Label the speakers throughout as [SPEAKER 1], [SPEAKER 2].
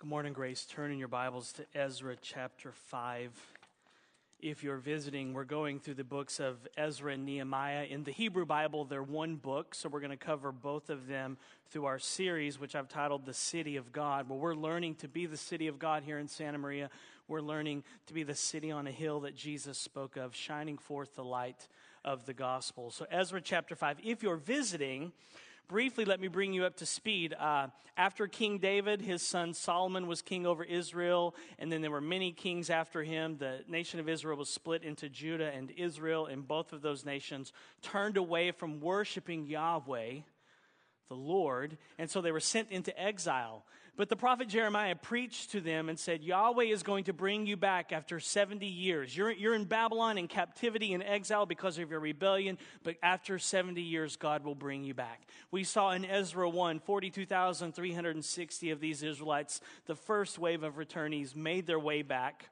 [SPEAKER 1] Good morning, Grace. Turn in your Bibles to Ezra chapter 5. If you're visiting, we're going through the books of Ezra and Nehemiah. In the Hebrew Bible, they're one book, so we're going to cover both of them through our series, which I've titled The City of God. Well, we're learning to be the city of God here in Santa Maria. We're learning to be the city on a hill that Jesus spoke of, shining forth the light of the gospel. So, Ezra chapter 5. If you're visiting, briefly, let me bring you up to speed. Uh, after King David, his son Solomon was king over Israel, and then there were many kings after him. The nation of Israel was split into Judah and Israel, and both of those nations turned away from worshiping Yahweh, the Lord, and so they were sent into exile. But the prophet Jeremiah preached to them and said, Yahweh is going to bring you back after 70 years. You're, you're in Babylon in captivity and exile because of your rebellion, but after 70 years, God will bring you back. We saw in Ezra 1, 42,360 of these Israelites, the first wave of returnees, made their way back.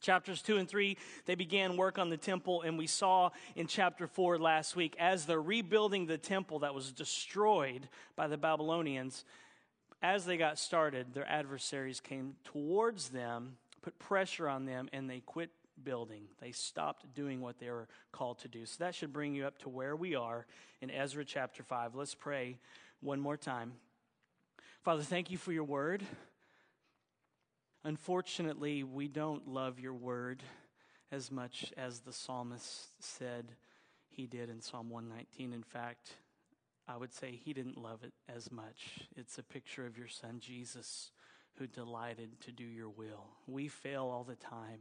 [SPEAKER 1] Chapters 2 and 3, they began work on the temple, and we saw in chapter 4 last week, as they're rebuilding the temple that was destroyed by the Babylonians, as they got started, their adversaries came towards them, put pressure on them, and they quit building. They stopped doing what they were called to do. So that should bring you up to where we are in Ezra chapter 5. Let's pray one more time. Father, thank you for your word. Unfortunately, we don't love your word as much as the psalmist said he did in Psalm 119. In fact, I would say he didn't love it as much. It's a picture of your son Jesus who delighted to do your will. We fail all the time,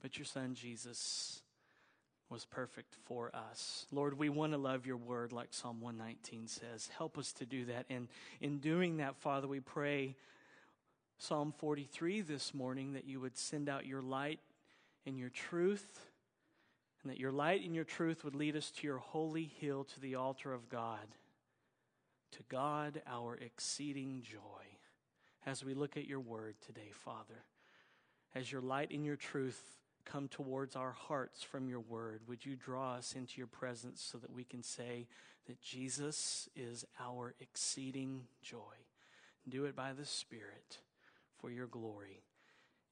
[SPEAKER 1] but your son Jesus was perfect for us. Lord, we want to love your word like Psalm 119 says. Help us to do that. And in doing that, Father, we pray Psalm 43 this morning that you would send out your light and your truth and that your light and your truth would lead us to your holy hill, to the altar of God, to God, our exceeding joy. As we look at your word today, Father, as your light and your truth come towards our hearts from your word, would you draw us into your presence so that we can say that Jesus is our exceeding joy? Do it by the Spirit for your glory.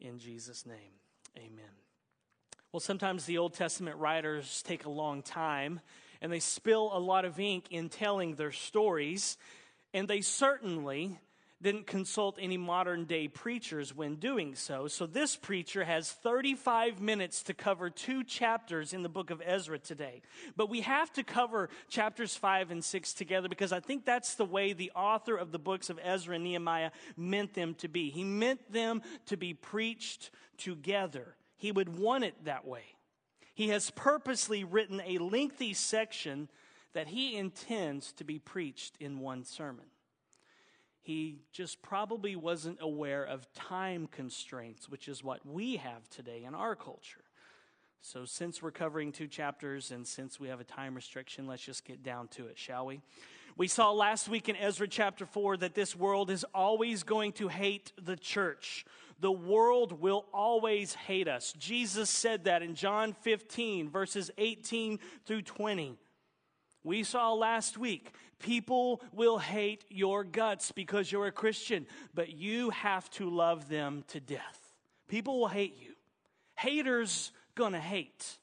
[SPEAKER 1] In Jesus' name, amen. Well, sometimes the Old Testament writers take a long time and they spill a lot of ink in telling their stories, and they certainly didn't consult any modern day preachers when doing so. So this preacher has 35 minutes to cover two chapters in the book of Ezra today. But we have to cover chapters 5 and 6 together because I think that's the way the author of the books of Ezra and Nehemiah meant them to be. He meant them to be preached together. He would want it that way. He has purposely written a lengthy section that he intends to be preached in one sermon. He just probably wasn't aware of time constraints, which is what we have today in our culture. So, since we're covering two chapters and since we have a time restriction, let's just get down to it, shall we? We saw last week in Ezra chapter 4 that this world is always going to hate the church. The world will always hate us. Jesus said that in John 15, verses 18 through 20. We saw last week, people will hate your guts because you're a Christian, but you have to love them to death. People will hate you. Haters gonna hate.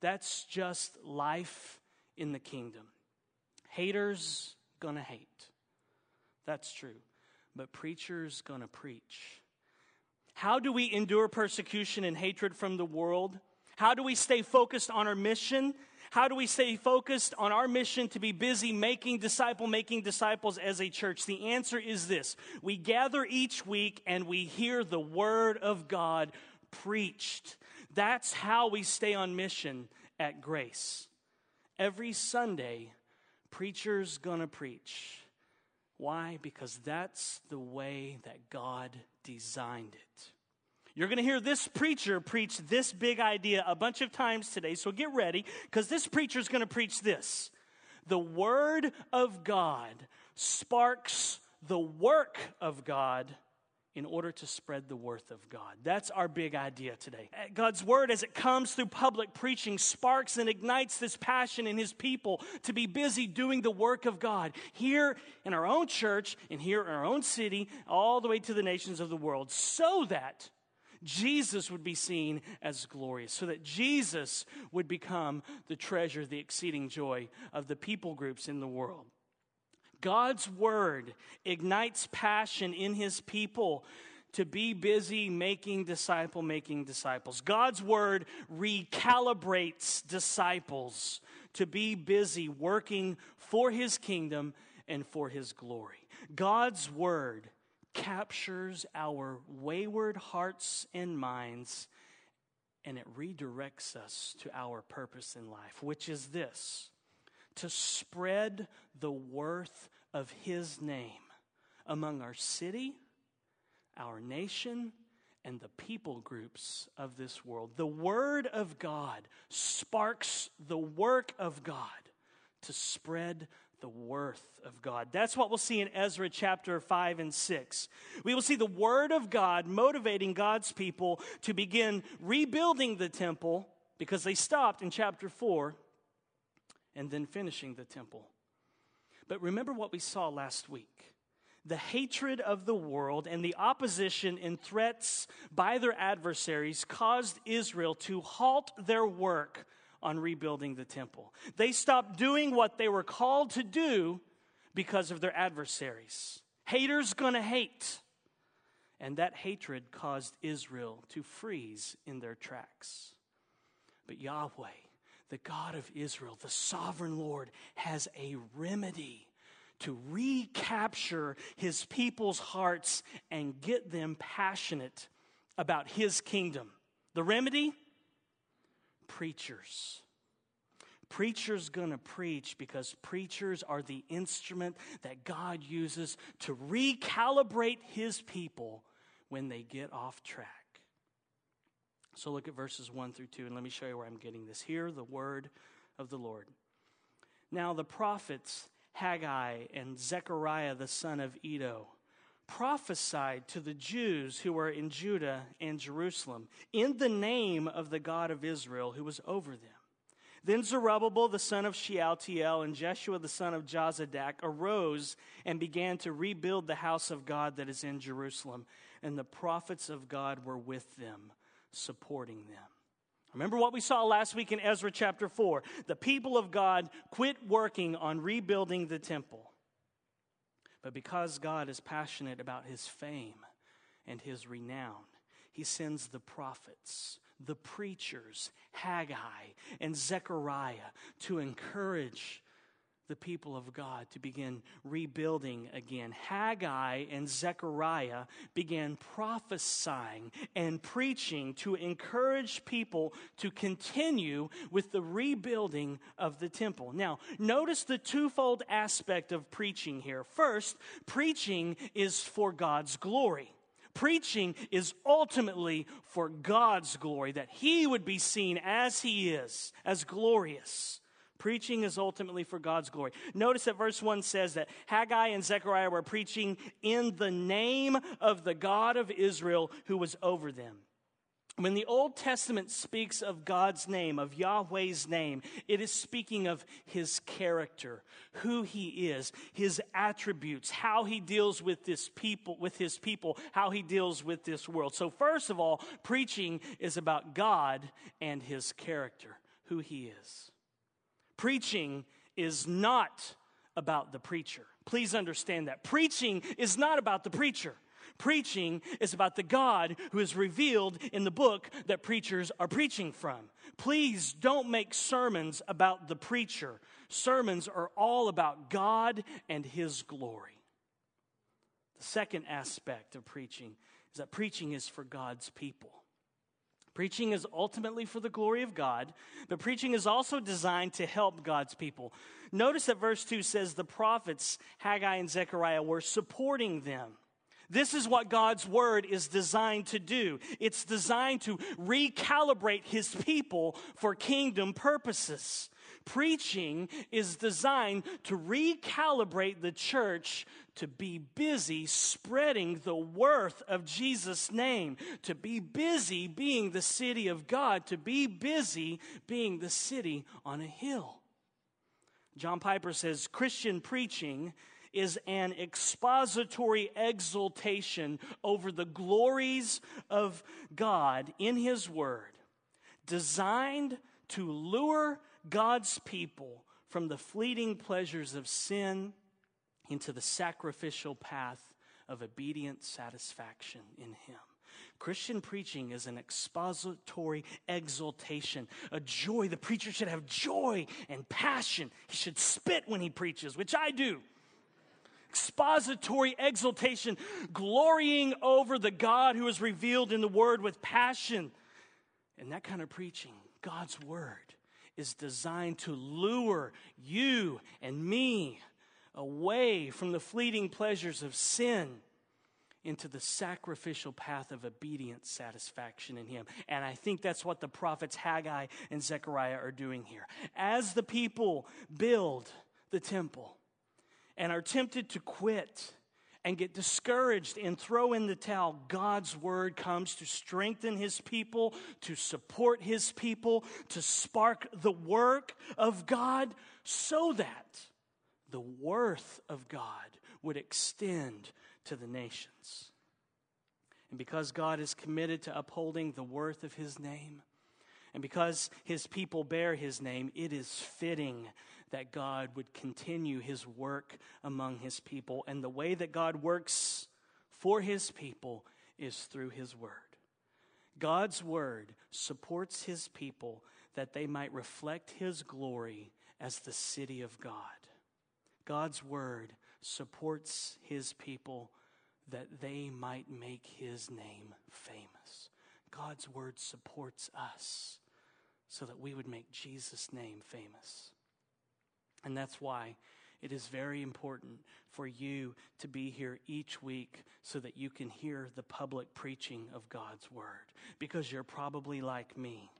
[SPEAKER 1] That's just life in the kingdom. Haters gonna hate. That's true. But preachers gonna preach. How do we endure persecution and hatred from the world? How do we stay focused on our mission? How do we stay focused on our mission to be busy making disciple making disciples as a church? The answer is this. We gather each week and we hear the word of God preached. That's how we stay on mission at Grace. Every Sunday, preacher's gonna preach. Why? Because that's the way that God designed it. You're going to hear this preacher preach this big idea a bunch of times today, so get ready because this preacher is going to preach this. The Word of God sparks the work of God in order to spread the worth of God. That's our big idea today. Uh, God's word, as it comes through public preaching, sparks and ignites this passion in his people to be busy doing the work of God here in our own church and here in our own city, all the way to the nations of the world, so that Jesus would be seen as glorious, so that Jesus would become the treasure, the exceeding joy of the people groups in the world. God's word ignites passion in his people to be busy making disciple making disciples. God's word recalibrates disciples to be busy working for his kingdom and for his glory. God's word captures our wayward hearts and minds and it redirects us to our purpose in life, which is this to spread the worth of His name among our city, our nation, and the people groups of this world. The Word of God sparks the work of God to spread the worth of God. That's what we'll see in Ezra chapter 5 and 6. We will see the Word of God motivating God's people to begin rebuilding the temple because they stopped in chapter 4 and then finishing the temple. But remember what we saw last week the hatred of the world and the opposition and threats by their adversaries caused Israel to halt their work on rebuilding the temple. They stopped doing what they were called to do because of their adversaries. Haters gonna hate. And that hatred caused Israel to freeze in their tracks. But Yahweh the God of Israel, the sovereign Lord, has a remedy to recapture his people's hearts and get them passionate about his kingdom. The remedy? Preachers. Preachers gonna preach because preachers are the instrument that God uses to recalibrate his people when they get off track. So look at verses 1 through 2, and let me show you where I'm getting this. Hear the word of the Lord. Now the prophets Haggai and Zechariah the son of Iddo prophesied to the Jews who were in Judah and Jerusalem in the name of the God of Israel who was over them. Then Zerubbabel the son of Shealtiel and Jeshua the son of Jozadak arose and began to rebuild the house of God that is in Jerusalem, and the prophets of God were with them supporting them. Remember what we saw last week in Ezra chapter 4. The people of God quit working on rebuilding the temple. But because God is passionate about his fame and his renown, he sends the prophets, the preachers, Haggai and Zechariah, to encourage the people of God to begin rebuilding again. Haggai and Zechariah began prophesying and preaching to encourage people to continue with the rebuilding of the temple. Now, notice the twofold aspect of preaching here. First, preaching is for God's glory. Preaching is ultimately for God's glory, that He would be seen as He is, as glorious. Preaching is ultimately for God's glory. Notice that verse 1 says that Haggai and Zechariah were preaching in the name of the God of Israel who was over them. When the Old Testament speaks of God's name, of Yahweh's name, it is speaking of his character, who he is, his attributes, how he deals with this people, with his people, how he deals with this world. So first of all, preaching is about God and his character, who he is. Preaching is not about the preacher. Please understand that. Preaching is not about the preacher. Preaching is about the God who is revealed in the book that preachers are preaching from. Please don't make sermons about the preacher. Sermons are all about God and His glory. The second aspect of preaching is that preaching is for God's people. Preaching is ultimately for the glory of God, but preaching is also designed to help God's people. Notice that verse 2 says the prophets, Haggai and Zechariah, were supporting them. This is what God's word is designed to do. It's designed to recalibrate his people for kingdom purposes. Preaching is designed to recalibrate the church to be busy spreading the worth of Jesus' name, to be busy being the city of God, to be busy being the city on a hill. John Piper says Christian preaching is an expository exultation over the glories of God in His Word, designed to lure God's people from the fleeting pleasures of sin into the sacrificial path of obedient satisfaction in Him. Christian preaching is an expository exultation, a joy. The preacher should have joy and passion. He should spit when he preaches, which I do. Expository exultation, glorying over the God who is revealed in the Word with passion. And that kind of preaching, God's Word, is designed to lure you and me away from the fleeting pleasures of sin into the sacrificial path of obedient satisfaction in Him. And I think that's what the prophets Haggai and Zechariah are doing here. As the people build the temple and are tempted to quit and get discouraged and throw in the towel, God's word comes to strengthen his people, to support his people, to spark the work of God so that the worth of God would extend to the nations. And because God is committed to upholding the worth of his name, and because his people bear his name, it is fitting that God would continue his work among his people. And the way that God works for his people is through his word. God's word supports his people that they might reflect his glory as the city of God. God's word supports his people that they might make his name famous. God's word supports us so that we would make Jesus' name famous. And that's why it is very important for you to be here each week so that you can hear the public preaching of God's word. Because you're probably like me.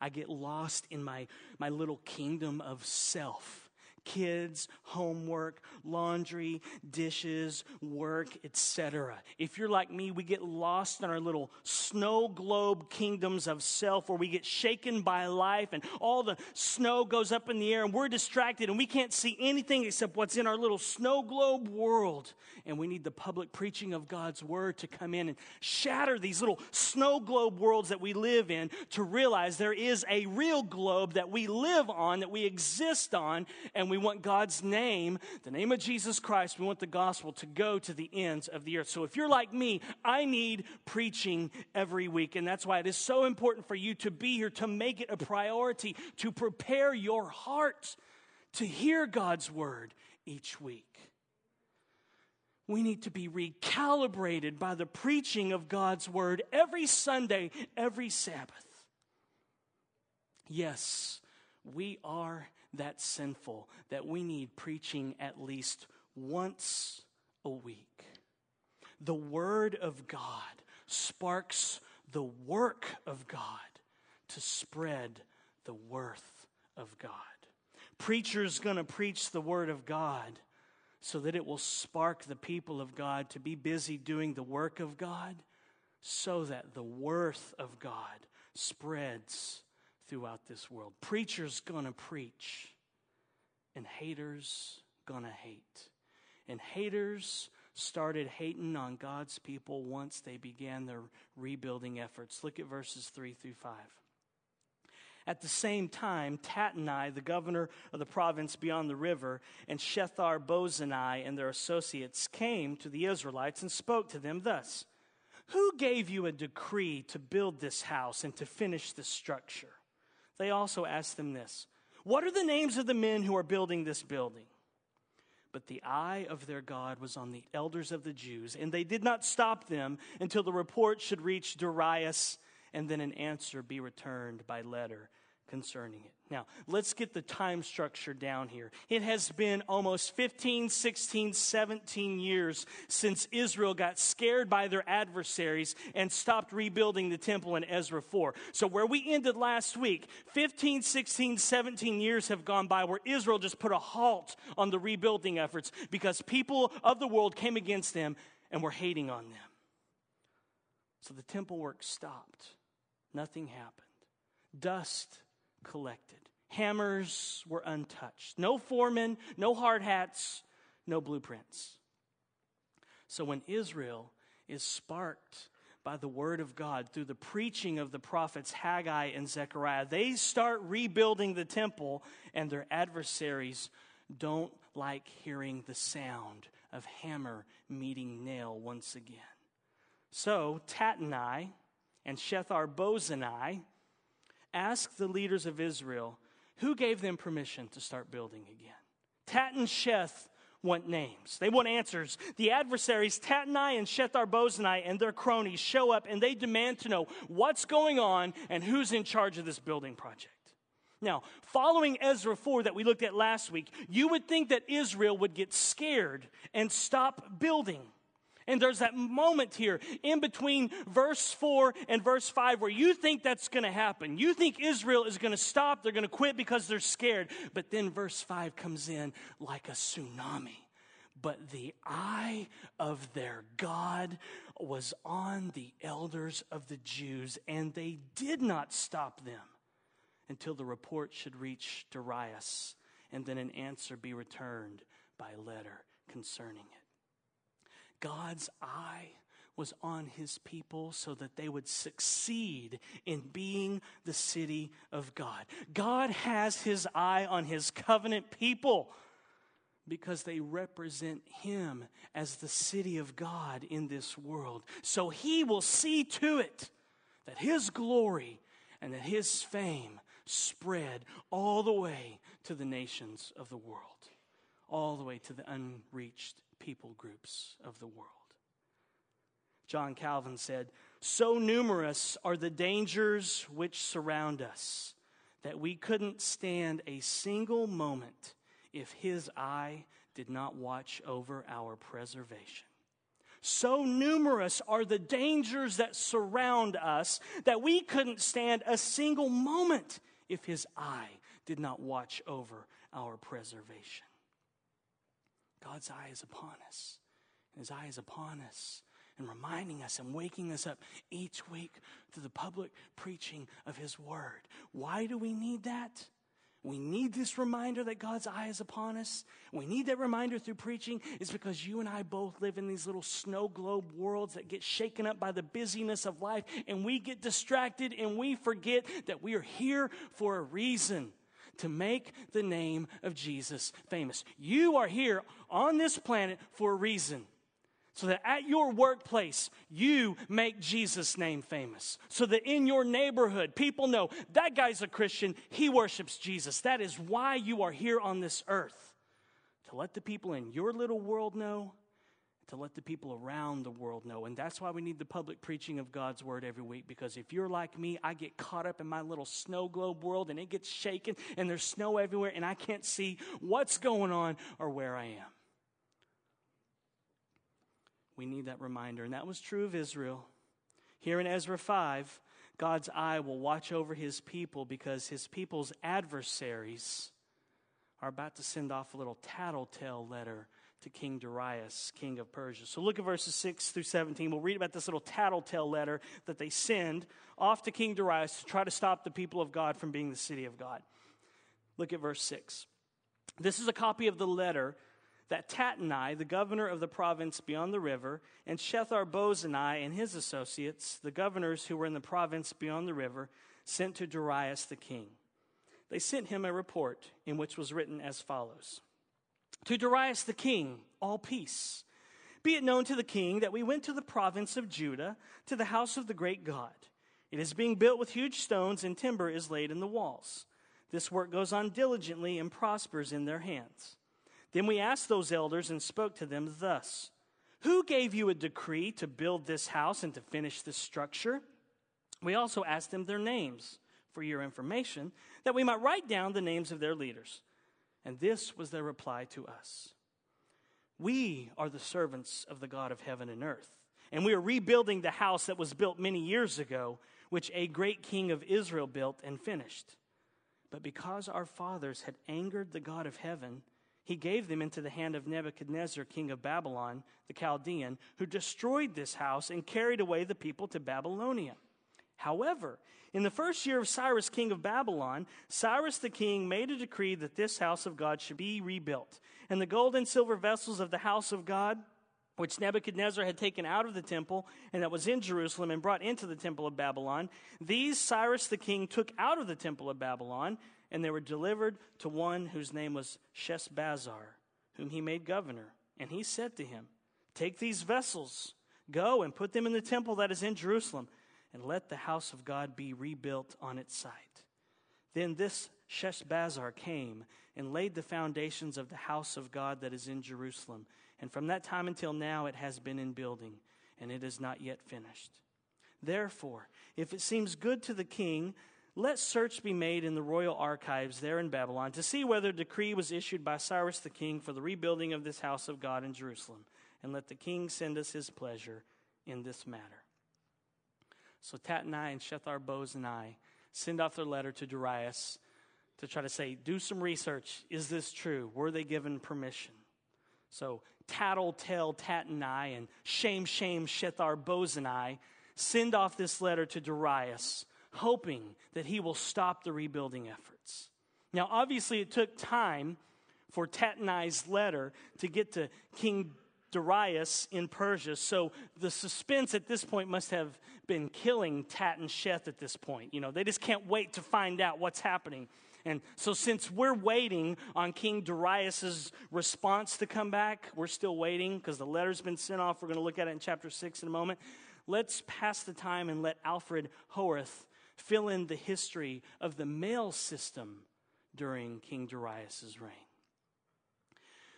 [SPEAKER 1] I get lost in my, my little kingdom of self kids, homework, laundry, dishes, work, etc. If you're like me, we get lost in our little snow globe kingdoms of self where we get shaken by life and all the snow goes up in the air and we're distracted and we can't see anything except what's in our little snow globe world. And we need the public preaching of God's word to come in and shatter these little snow globe worlds that we live in to realize there is a real globe that we live on, that we exist on, and we we want God's name, the name of Jesus Christ, we want the gospel to go to the ends of the earth. So if you're like me, I need preaching every week. And that's why it is so important for you to be here, to make it a priority, to prepare your heart to hear God's word each week. We need to be recalibrated by the preaching of God's word every Sunday, every Sabbath. Yes, we are that sinful that we need preaching at least once a week. The Word of God sparks the work of God to spread the worth of God. Preachers going to preach the Word of God so that it will spark the people of God to be busy doing the work of God so that the worth of God spreads throughout this world. Preachers gonna preach, and haters gonna hate. And haters started hating on God's people once they began their rebuilding efforts. Look at verses 3 through 5. At the same time, Tattenai, the governor of the province beyond the river, and Shethar Bozenai and their associates came to the Israelites and spoke to them thus Who gave you a decree to build this house and to finish this structure? They also asked them this What are the names of the men who are building this building? But the eye of their God was on the elders of the Jews, and they did not stop them until the report should reach Darius, and then an answer be returned by letter concerning it. Now, let's get the time structure down here. It has been almost 15, 16, 17 years since Israel got scared by their adversaries and stopped rebuilding the temple in Ezra 4. So, where we ended last week, 15, 16, 17 years have gone by where Israel just put a halt on the rebuilding efforts because people of the world came against them and were hating on them. So, the temple work stopped. Nothing happened. Dust collected. Hammers were untouched. No foremen, no hard hats, no blueprints. So when Israel is sparked by the word of God through the preaching of the prophets Haggai and Zechariah, they start rebuilding the temple, and their adversaries don't like hearing the sound of hammer meeting nail once again. So Tattenai and Shethar Bozenai ask the leaders of Israel who gave them permission to start building again. Tat and Sheth want names. They want answers. The adversaries, Tatnai and Shethar Bozenai and their cronies, show up and they demand to know what's going on and who's in charge of this building project. Now, following Ezra 4 that we looked at last week, you would think that Israel would get scared and stop building. And there's that moment here in between verse 4 and verse 5 where you think that's going to happen. You think Israel is going to stop, they're going to quit because they're scared. But then verse 5 comes in like a tsunami. But the eye of their God was on the elders of the Jews, and they did not stop them until the report should reach Darius, and then an answer be returned by letter concerning it. God's eye was on his people so that they would succeed in being the city of God. God has his eye on his covenant people because they represent him as the city of God in this world. So he will see to it that his glory and that his fame spread all the way to the nations of the world, all the way to the unreached people groups of the world. John Calvin said, So numerous are the dangers which surround us that we couldn't stand a single moment if his eye did not watch over our preservation. So numerous are the dangers that surround us that we couldn't stand a single moment if his eye did not watch over our preservation. God's eye is upon us. And his eye is upon us and reminding us and waking us up each week through the public preaching of his word. Why do we need that? We need this reminder that God's eye is upon us. We need that reminder through preaching is because you and I both live in these little snow globe worlds that get shaken up by the busyness of life and we get distracted and we forget that we are here for a reason to make the name of Jesus famous. You are here on this planet for a reason. So that at your workplace, you make Jesus' name famous. So that in your neighborhood, people know that guy's a Christian, he worships Jesus. That is why you are here on this earth. To let the people in your little world know to let the people around the world know. And that's why we need the public preaching of God's word every week. Because if you're like me, I get caught up in my little snow globe world and it gets shaken and there's snow everywhere and I can't see what's going on or where I am. We need that reminder. And that was true of Israel. Here in Ezra 5, God's eye will watch over his people because his people's adversaries are about to send off a little tattletale letter to King Darius, king of Persia. So look at verses 6 through 17. We'll read about this little tattletale letter that they send off to King Darius to try to stop the people of God from being the city of God. Look at verse 6. This is a copy of the letter that Tatnai, the governor of the province beyond the river, and Shethar Bozenai and his associates, the governors who were in the province beyond the river, sent to Darius the king. They sent him a report in which was written as follows to Darius the king, all peace. Be it known to the king that we went to the province of Judah, to the house of the great God. It is being built with huge stones, and timber is laid in the walls. This work goes on diligently and prospers in their hands. Then we asked those elders and spoke to them thus Who gave you a decree to build this house and to finish this structure? We also asked them their names for your information, that we might write down the names of their leaders. And this was their reply to us We are the servants of the God of heaven and earth, and we are rebuilding the house that was built many years ago, which a great king of Israel built and finished. But because our fathers had angered the God of heaven, he gave them into the hand of Nebuchadnezzar, king of Babylon, the Chaldean, who destroyed this house and carried away the people to Babylonia. However, in the first year of Cyrus, king of Babylon, Cyrus the king made a decree that this house of God should be rebuilt. And the gold and silver vessels of the house of God, which Nebuchadnezzar had taken out of the temple and that was in Jerusalem and brought into the temple of Babylon, these Cyrus the king took out of the temple of Babylon, and they were delivered to one whose name was Sheshbazzar, whom he made governor. And he said to him, Take these vessels, go and put them in the temple that is in Jerusalem and let the house of God be rebuilt on its site. Then this Sheshbazzar came and laid the foundations of the house of God that is in Jerusalem. And from that time until now it has been in building, and it is not yet finished. Therefore, if it seems good to the king, let search be made in the royal archives there in Babylon to see whether a decree was issued by Cyrus the king for the rebuilding of this house of God in Jerusalem. And let the king send us his pleasure in this matter. So Tatnai and Shethar Bozenai send off their letter to Darius to try to say, do some research. Is this true? Were they given permission? So Tattle, Tell, Tatnai, and Shame, Shame, Shethar Bozenai send off this letter to Darius, hoping that he will stop the rebuilding efforts. Now, obviously, it took time for Tatnai's letter to get to King Darius in Persia. So the suspense at this point must have been killing Tat and Sheth at this point. You know, they just can't wait to find out what's happening. And so, since we're waiting on King Darius's response to come back, we're still waiting because the letter's been sent off. We're going to look at it in chapter 6 in a moment. Let's pass the time and let Alfred Hoerth fill in the history of the mail system during King Darius's reign.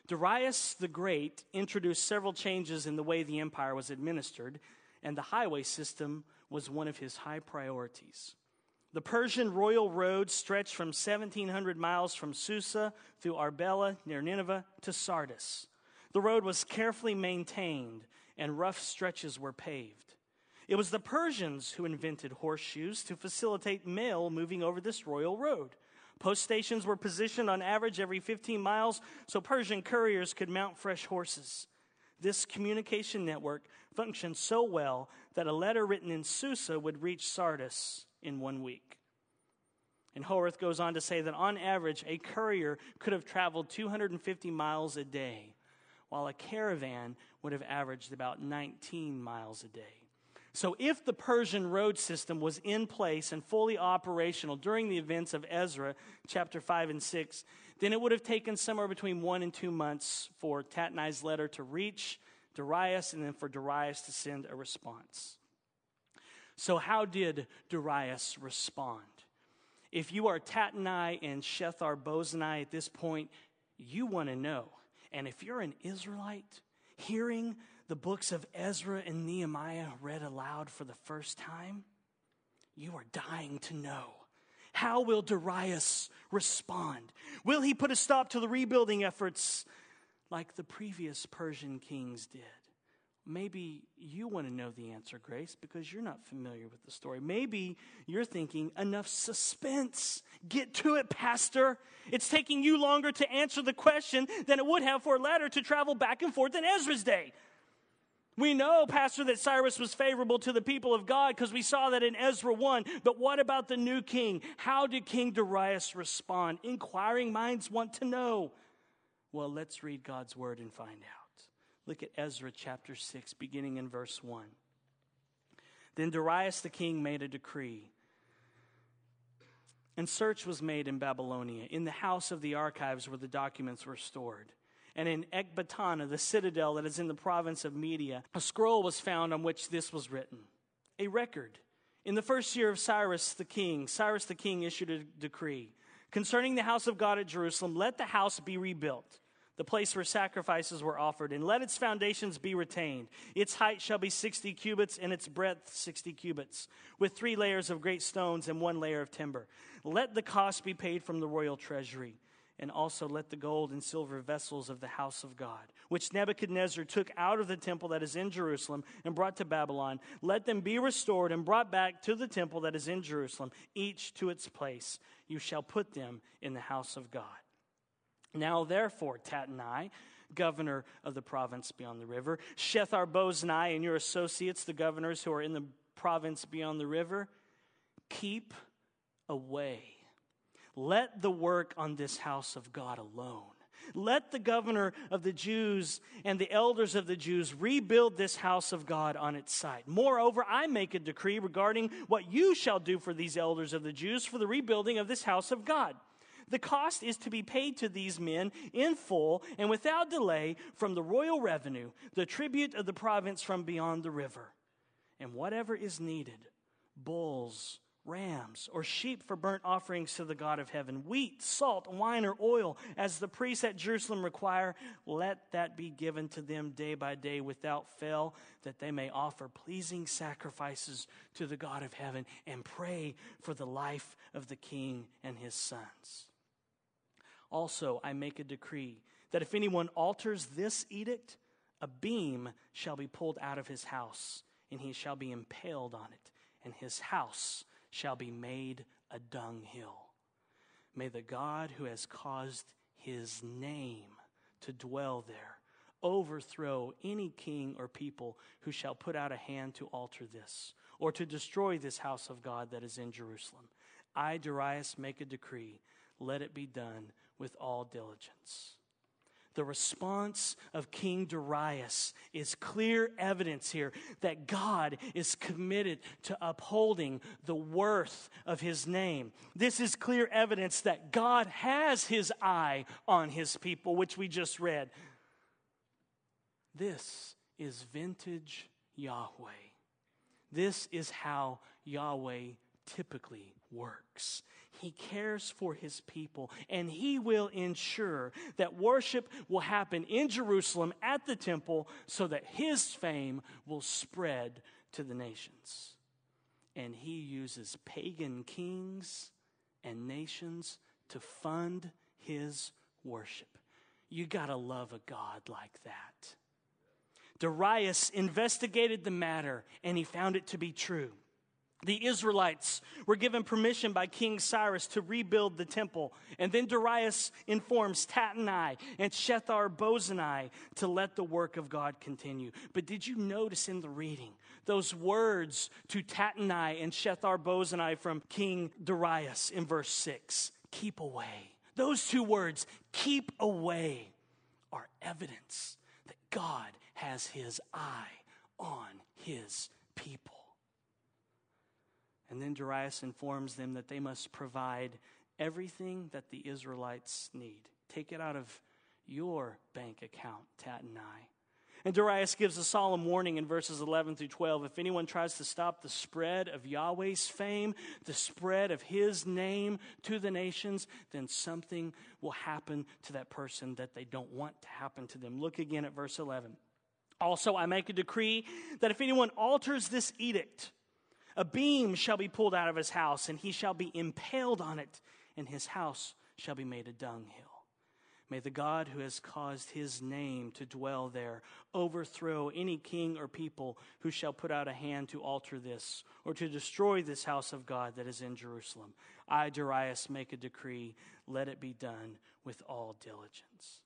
[SPEAKER 1] Darius the Great introduced several changes in the way the empire was administered, and the highway system was one of his high priorities. The Persian royal road stretched from 1,700 miles from Susa through Arbela near Nineveh to Sardis. The road was carefully maintained and rough stretches were paved. It was the Persians who invented horseshoes to facilitate mail moving over this royal road. Post stations were positioned on average every 15 miles so Persian couriers could mount fresh horses. This communication network functioned so well that a letter written in Susa would reach Sardis in one week. And Hoerth goes on to say that on average, a courier could have traveled 250 miles a day, while a caravan would have averaged about 19 miles a day. So, if the Persian road system was in place and fully operational during the events of Ezra, chapter 5 and 6, then it would have taken somewhere between one and two months for Tatnai's letter to reach Darius and then for Darius to send a response. So, how did Darius respond? If you are Tatnai and Shethar Bozenai at this point, you want to know. And if you're an Israelite, hearing the books of Ezra and Nehemiah read aloud for the first time, you are dying to know. How will Darius respond? Will he put a stop to the rebuilding efforts like the previous Persian kings did? Maybe you want to know the answer, Grace, because you're not familiar with the story. Maybe you're thinking, enough suspense. Get to it, Pastor. It's taking you longer to answer the question than it would have for a letter to travel back and forth in Ezra's day. We know, Pastor, that Cyrus was favorable to the people of God because we saw that in Ezra 1. But what about the new king? How did King Darius respond? Inquiring minds want to know. Well, let's read God's word and find out. Look at Ezra chapter 6, beginning in verse 1. Then Darius the king made a decree. And search was made in Babylonia, in the house of the archives where the documents were stored and in Ecbatana, the citadel that is in the province of Media, a scroll was found on which this was written a record. In the first year of Cyrus the king, Cyrus the king issued a decree concerning the house of God at Jerusalem let the house be rebuilt, the place where sacrifices were offered, and let its foundations be retained. Its height shall be 60 cubits, and its breadth 60 cubits, with three layers of great stones and one layer of timber. Let the cost be paid from the royal treasury, and also let the gold and silver vessels of the house of God, which Nebuchadnezzar took out of the temple that is in Jerusalem and brought to Babylon, let them be restored and brought back to the temple that is in Jerusalem, each to its place. You shall put them in the house of God. Now, therefore, Tatnai, governor of the province beyond the river, Shethar Bozenai and your associates, the governors who are in the province beyond the river, keep away. Let the work on this house of God alone. Let the governor of the Jews and the elders of the Jews rebuild this house of God on its site. Moreover, I make a decree regarding what you shall do for these elders of the Jews for the rebuilding of this house of God. The cost is to be paid to these men in full and without delay from the royal revenue, the tribute of the province from beyond the river, and whatever is needed bulls, rams, or sheep for burnt offerings to the God of heaven, wheat, salt, wine, or oil, as the priests at Jerusalem require, let that be given to them day by day without fail, that they may offer pleasing sacrifices to the God of heaven and pray for the life of the king and his sons. Also, I make a decree that if anyone alters this edict, a beam shall be pulled out of his house, and he shall be impaled on it, and his house shall be made a dunghill. May the God who has caused his name to dwell there overthrow any king or people who shall put out a hand to alter this, or to destroy this house of God that is in Jerusalem. I, Darius, make a decree. Let it be done with all diligence. The response of King Darius is clear evidence here that God is committed to upholding the worth of his name. This is clear evidence that God has his eye on his people, which we just read. This is vintage Yahweh. This is how Yahweh typically works. He cares for his people, and he will ensure that worship will happen in Jerusalem at the temple so that his fame will spread to the nations. And he uses pagan kings and nations to fund his worship. You got to love a God like that. Darius investigated the matter and he found it to be true. The Israelites were given permission by King Cyrus to rebuild the temple. And then Darius informs Tattenai and Shethar Bozenai to let the work of God continue. But did you notice in the reading those words to Tattenai and Shethar Bozenai from King Darius in verse 6? Keep away. Those two words, keep away, are evidence that God has his eye on his people. And then Darius informs them that they must provide everything that the Israelites need. Take it out of your bank account, Tattenai. And Darius gives a solemn warning in verses 11 through 12. If anyone tries to stop the spread of Yahweh's fame, the spread of his name to the nations, then something will happen to that person that they don't want to happen to them. Look again at verse 11. Also, I make a decree that if anyone alters this edict, a beam shall be pulled out of his house, and he shall be impaled on it, and his house shall be made a dunghill. May the God who has caused his name to dwell there overthrow any king or people who shall put out a hand to alter this or to destroy this house of God that is in Jerusalem. I, Darius, make a decree. Let it be done with all diligence.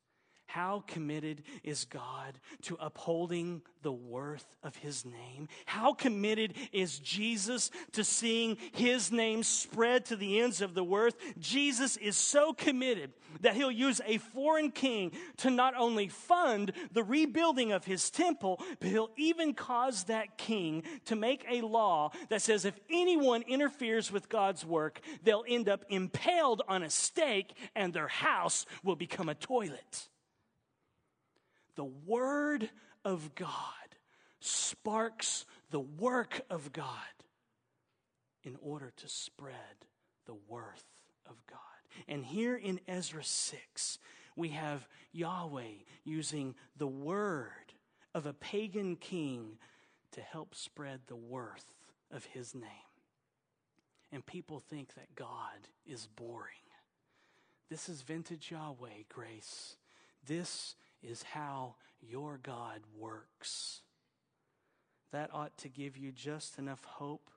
[SPEAKER 1] How committed is God to upholding the worth of his name? How committed is Jesus to seeing his name spread to the ends of the earth? Jesus is so committed that he'll use a foreign king to not only fund the rebuilding of his temple, but he'll even cause that king to make a law that says if anyone interferes with God's work, they'll end up impaled on a stake and their house will become a toilet. The Word of God sparks the work of God in order to spread the worth of God. And here in Ezra 6, We have Yahweh using the word of a pagan king to help spread the worth of his name. And people think that God is boring. This is vintage Yahweh grace. This is how your God works. That ought to give you just enough hope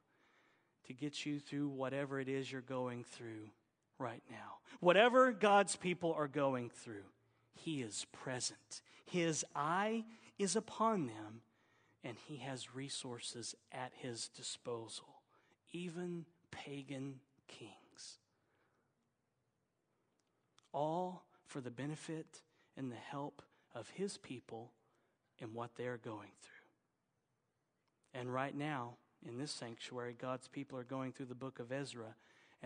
[SPEAKER 1] to get you through whatever it is you're going through right now. Whatever God's people are going through, He is present. His eye is upon them, and He has resources at His disposal, even pagan kings. All for the benefit and the help of His people and what they're going through. And right now, in this sanctuary, God's people are going through the book of Ezra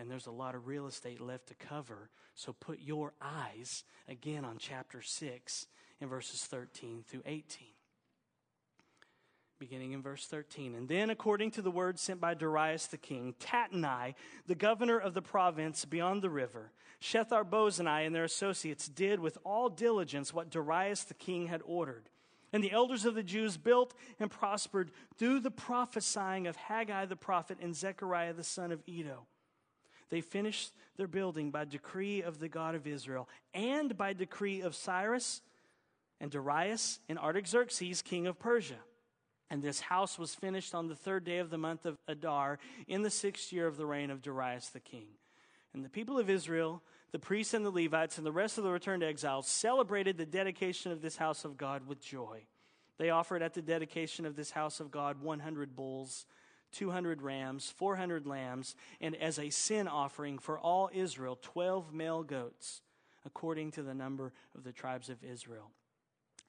[SPEAKER 1] and there's a lot of real estate left to cover. So put your eyes again on chapter 6 in verses 13 through 18. Beginning in verse 13. And then, according to the word sent by Darius the king, Tattenai, the governor of the province beyond the river, Shethar Bozenai and their associates did with all diligence what Darius the king had ordered. And the elders of the Jews built and prospered through the prophesying of Haggai the prophet and Zechariah the son of Iddo. They finished their building by decree of the God of Israel and by decree of Cyrus and Darius and Artaxerxes, king of Persia. And this house was finished on the third day of the month of Adar in the sixth year of the reign of Darius the king. And the people of Israel, the priests and the Levites, and the rest of the returned exiles celebrated the dedication of this house of God with joy. They offered at the dedication of this house of God 100 bulls 200 rams, 400 lambs, and as a sin offering for all Israel, 12 male goats, according to the number of the tribes of Israel.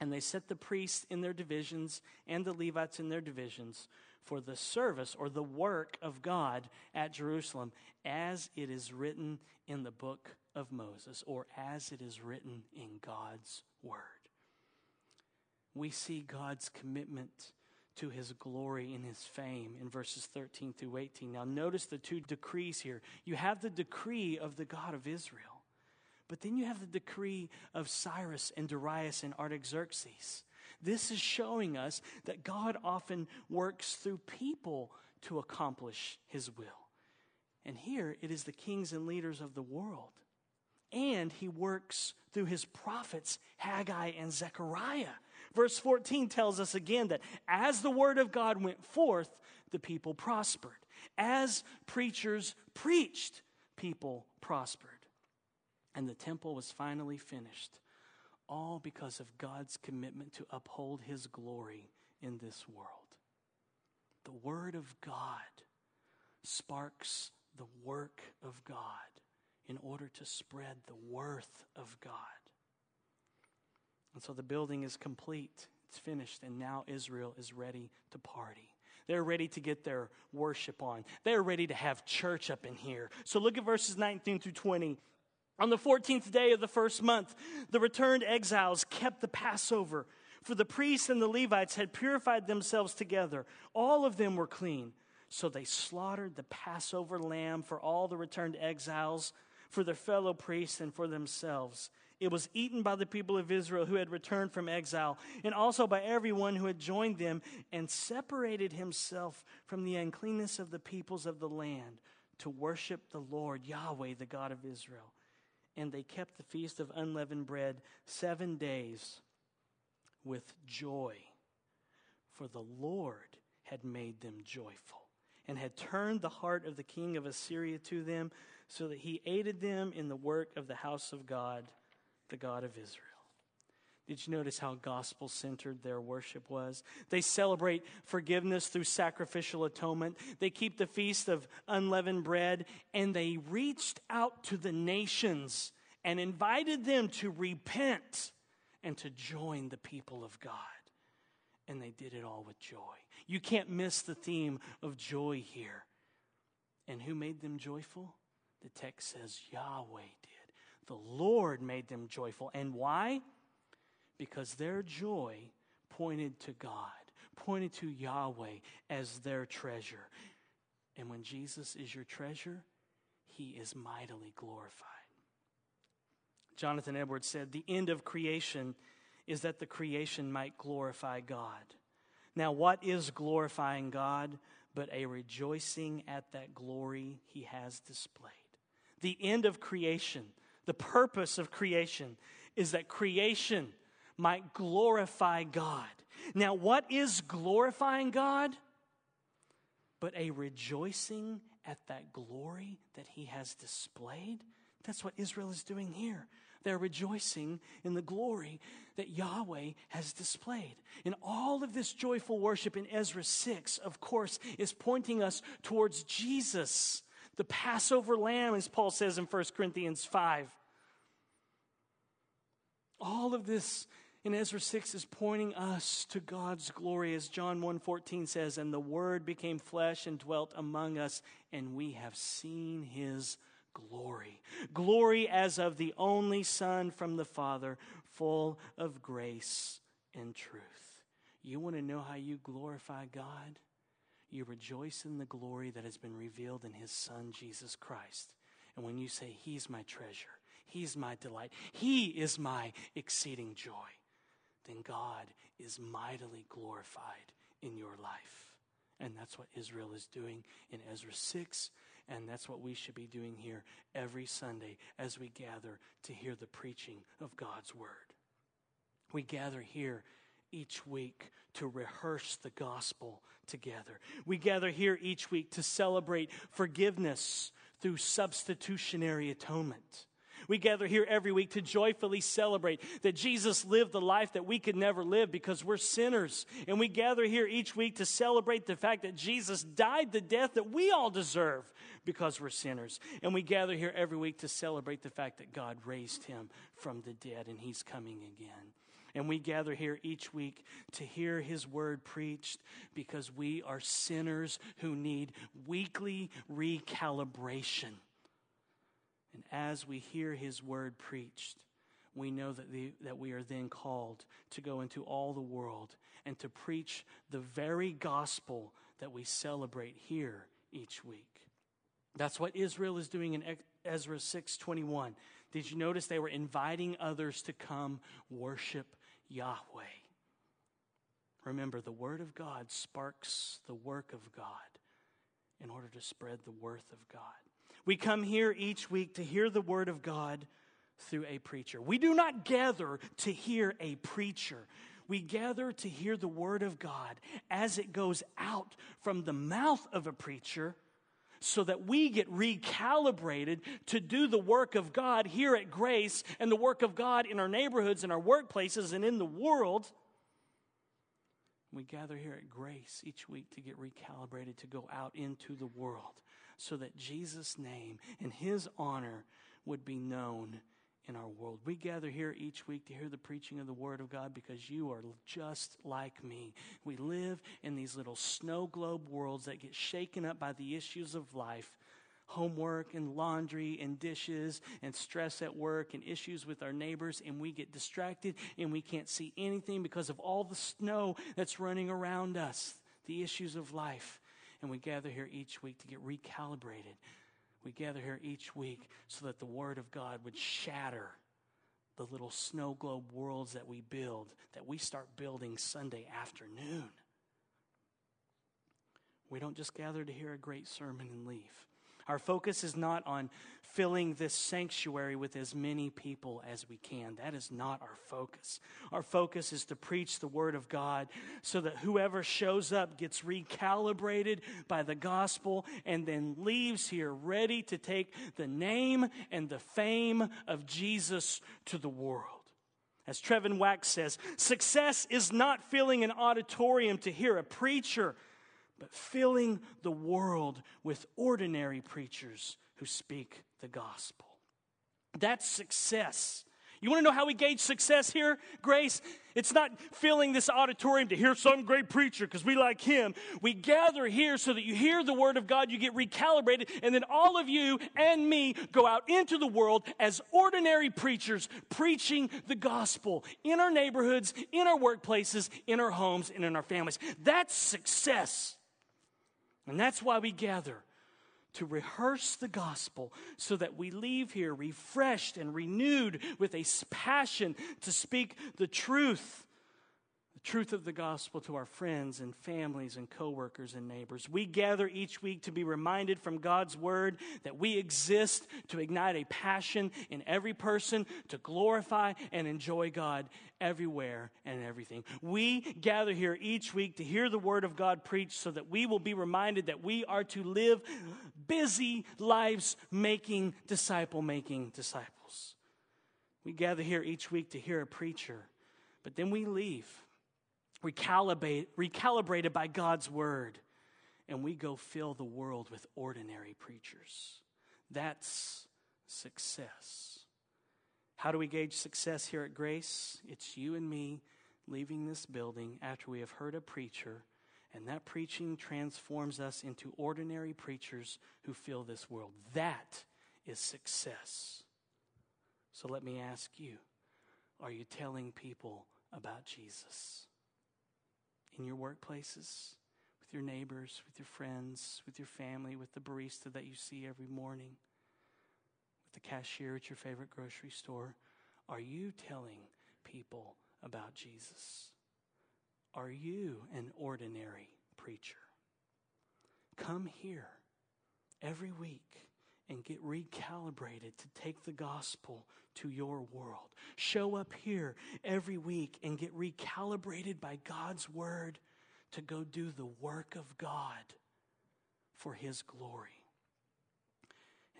[SPEAKER 1] And they set the priests in their divisions and the Levites in their divisions for the service or the work of God at Jerusalem, as it is written in the book of Moses, or as it is written in God's word. We see God's commitment to his glory and his fame in verses 13 through 18. Now, notice the two decrees here. You have the decree of the God of Israel, but then you have the decree of Cyrus and Darius and Artaxerxes. This is showing us that God often works through people to accomplish his will. And here it is the kings and leaders of the world. And he works through his prophets, Haggai and Zechariah Verse 14 tells us again that as the word of God went forth, the people prospered. As preachers preached, people prospered. And the temple was finally finished, all because of God's commitment to uphold his glory in this world. The word of God sparks the work of God in order to spread the worth of God. And so the building is complete, it's finished, and now Israel is ready to party. They're ready to get their worship on. They're ready to have church up in here. So look at verses 19 through 20. On the 14th day of the first month, the returned exiles kept the Passover, for the priests and the Levites had purified themselves together. All of them were clean. So they slaughtered the Passover lamb for all the returned exiles, for their fellow priests, and for themselves. It was eaten by the people of Israel who had returned from exile, and also by everyone who had joined them and separated himself from the uncleanness of the peoples of the land to worship the Lord, Yahweh, the God of Israel. And they kept the feast of unleavened bread seven days with joy, for the Lord had made them joyful and had turned the heart of the king of Assyria to them, so that he aided them in the work of the house of God the God of Israel. Did you notice how gospel centered their worship was? They celebrate forgiveness through sacrificial atonement. They keep the feast of unleavened bread, and they reached out to the nations and invited them to repent and to join the people of God. And they did it all with joy. You can't miss the theme of joy here. And who made them joyful? The text says Yahweh did. The Lord made them joyful. And why? Because their joy pointed to God, pointed to Yahweh as their treasure. And when Jesus is your treasure, he is mightily glorified. Jonathan Edwards said, The end of creation is that the creation might glorify God. Now, what is glorifying God but a rejoicing at that glory he has displayed? The end of creation, the purpose of creation, is that creation might glorify God. Now, what is glorifying God? But a rejoicing at that glory that he has displayed. That's what Israel is doing here. They're rejoicing in the glory that Yahweh has displayed. And all of this joyful worship in Ezra 6, of course, is pointing us towards Jesus, the Passover lamb, as Paul says in 1 Corinthians 5. All of this in Ezra 6 is pointing us to God's glory. As John 1:14 says and the word became flesh and dwelt among us and we have seen his glory. Glory as of the only son from the father full of grace and truth. You want to know how you glorify God? You rejoice in the glory that has been revealed in his son Jesus Christ. And when you say he's my treasure. He's my delight. He is my exceeding joy then God is mightily glorified in your life. And that's what Israel is doing in Ezra 6. And that's what we should be doing here every Sunday as we gather to hear the preaching of God's word. We gather here each week to rehearse the gospel together. We gather here each week to celebrate forgiveness through substitutionary atonement. We gather here every week to joyfully celebrate that Jesus lived the life that we could never live because we're sinners. And we gather here each week to celebrate the fact that Jesus died the death that we all deserve because we're sinners. And we gather here every week to celebrate the fact that God raised him from the dead and he's coming again. And we gather here each week to hear his word preached because we are sinners who need weekly recalibration. And as we hear his word preached, we know that, the, that we are then called to go into all the world and to preach the very gospel that we celebrate here each week. That's what Israel is doing in Ezra 6:21. Did you notice they were inviting others to come worship Yahweh? Remember, the word of God sparks the work of God in order to spread the worth of God. We come here each week to hear the word of God through a preacher. We do not gather to hear a preacher. We gather to hear the word of God as it goes out from the mouth of a preacher so that we get recalibrated to do the work of God here at Grace and the work of God in our neighborhoods, in our workplaces, and in the world. We gather here at Grace each week to get recalibrated to go out into the world so that Jesus' name and his honor would be known in our world. We gather here each week to hear the preaching of the Word of God because you are just like me. We live in these little snow globe worlds that get shaken up by the issues of life homework and laundry and dishes and stress at work and issues with our neighbors, and we get distracted and we can't see anything because of all the snow that's running around us, the issues of life and we gather here each week to get recalibrated. We gather here each week so that the Word of God would shatter the little snow globe worlds that we build, that we start building Sunday afternoon. We don't just gather to hear a great sermon and leave. Our focus is not on filling this sanctuary with as many people as we can. That is not our focus. Our focus is to preach the Word of God so that whoever shows up gets recalibrated by the gospel and then leaves here ready to take the name and the fame of Jesus to the world. As Trevin Wax says, success is not filling an auditorium to hear a preacher but filling the world with ordinary preachers who speak the gospel. That's success. You want to know how we gauge success here, Grace? It's not filling this auditorium to hear some great preacher because we like him. We gather here so that you hear the word of God, you get recalibrated, and then all of you and me go out into the world as ordinary preachers preaching the gospel in our neighborhoods, in our workplaces, in our homes, and in our families. That's success. And that's why we gather to rehearse the gospel so that we leave here refreshed and renewed with a passion to speak the truth truth of the gospel to our friends and families and coworkers and neighbors. We gather each week to be reminded from God's word that we exist to ignite a passion in every person to glorify and enjoy God everywhere and everything. We gather here each week to hear the word of God preached so that we will be reminded that we are to live busy lives making disciple making disciples. We gather here each week to hear a preacher, but then we leave recalibrate, recalibrated by God's word, and we go fill the world with ordinary preachers. That's success. How do we gauge success here at Grace? It's you and me leaving this building after we have heard a preacher, and that preaching transforms us into ordinary preachers who fill this world. That is success. So let me ask you are you telling people about Jesus? In your workplaces, with your neighbors, with your friends, with your family, with the barista that you see every morning, with the cashier at your favorite grocery store? Are you telling people about Jesus? Are you an ordinary preacher? Come here every week and get recalibrated to take the gospel to your world. Show up here every week and get recalibrated by God's word to go do the work of God for his glory.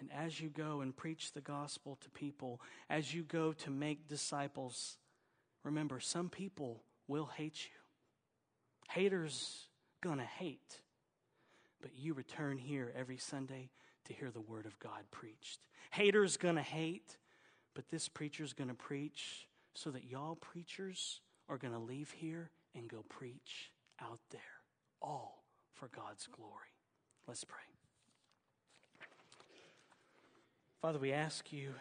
[SPEAKER 1] And as you go and preach the gospel to people, as you go to make disciples, remember some people will hate you. Haters gonna hate. But you return here every Sunday to hear the word of God preached. Haters going to hate, but this preacher's going to preach so that y'all preachers are going to leave here and go preach out there, all for God's glory. Let's pray. Father, we ask you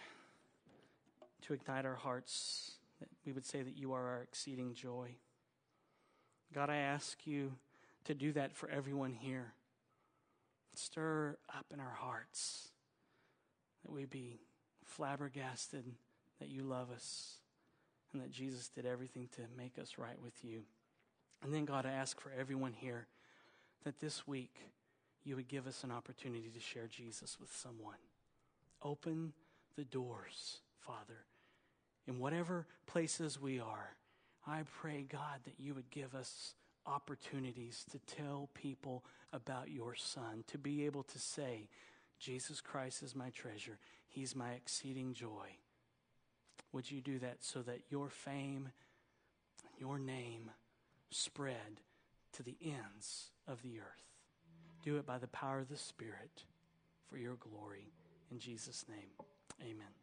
[SPEAKER 1] to ignite our hearts, that we would say that you are our exceeding joy. God, I ask you to do that for everyone here. Stir up in our hearts that we be flabbergasted that you love us and that Jesus did everything to make us right with you. And then, God, I ask for everyone here that this week you would give us an opportunity to share Jesus with someone. Open the doors, Father. In whatever places we are, I pray, God, that you would give us opportunities to tell people about your Son, to be able to say, Jesus Christ is my treasure, He's my exceeding joy. Would you do that so that your fame, your name spread to the ends of the earth? Do it by the power of the Spirit for your glory. In Jesus' name, amen.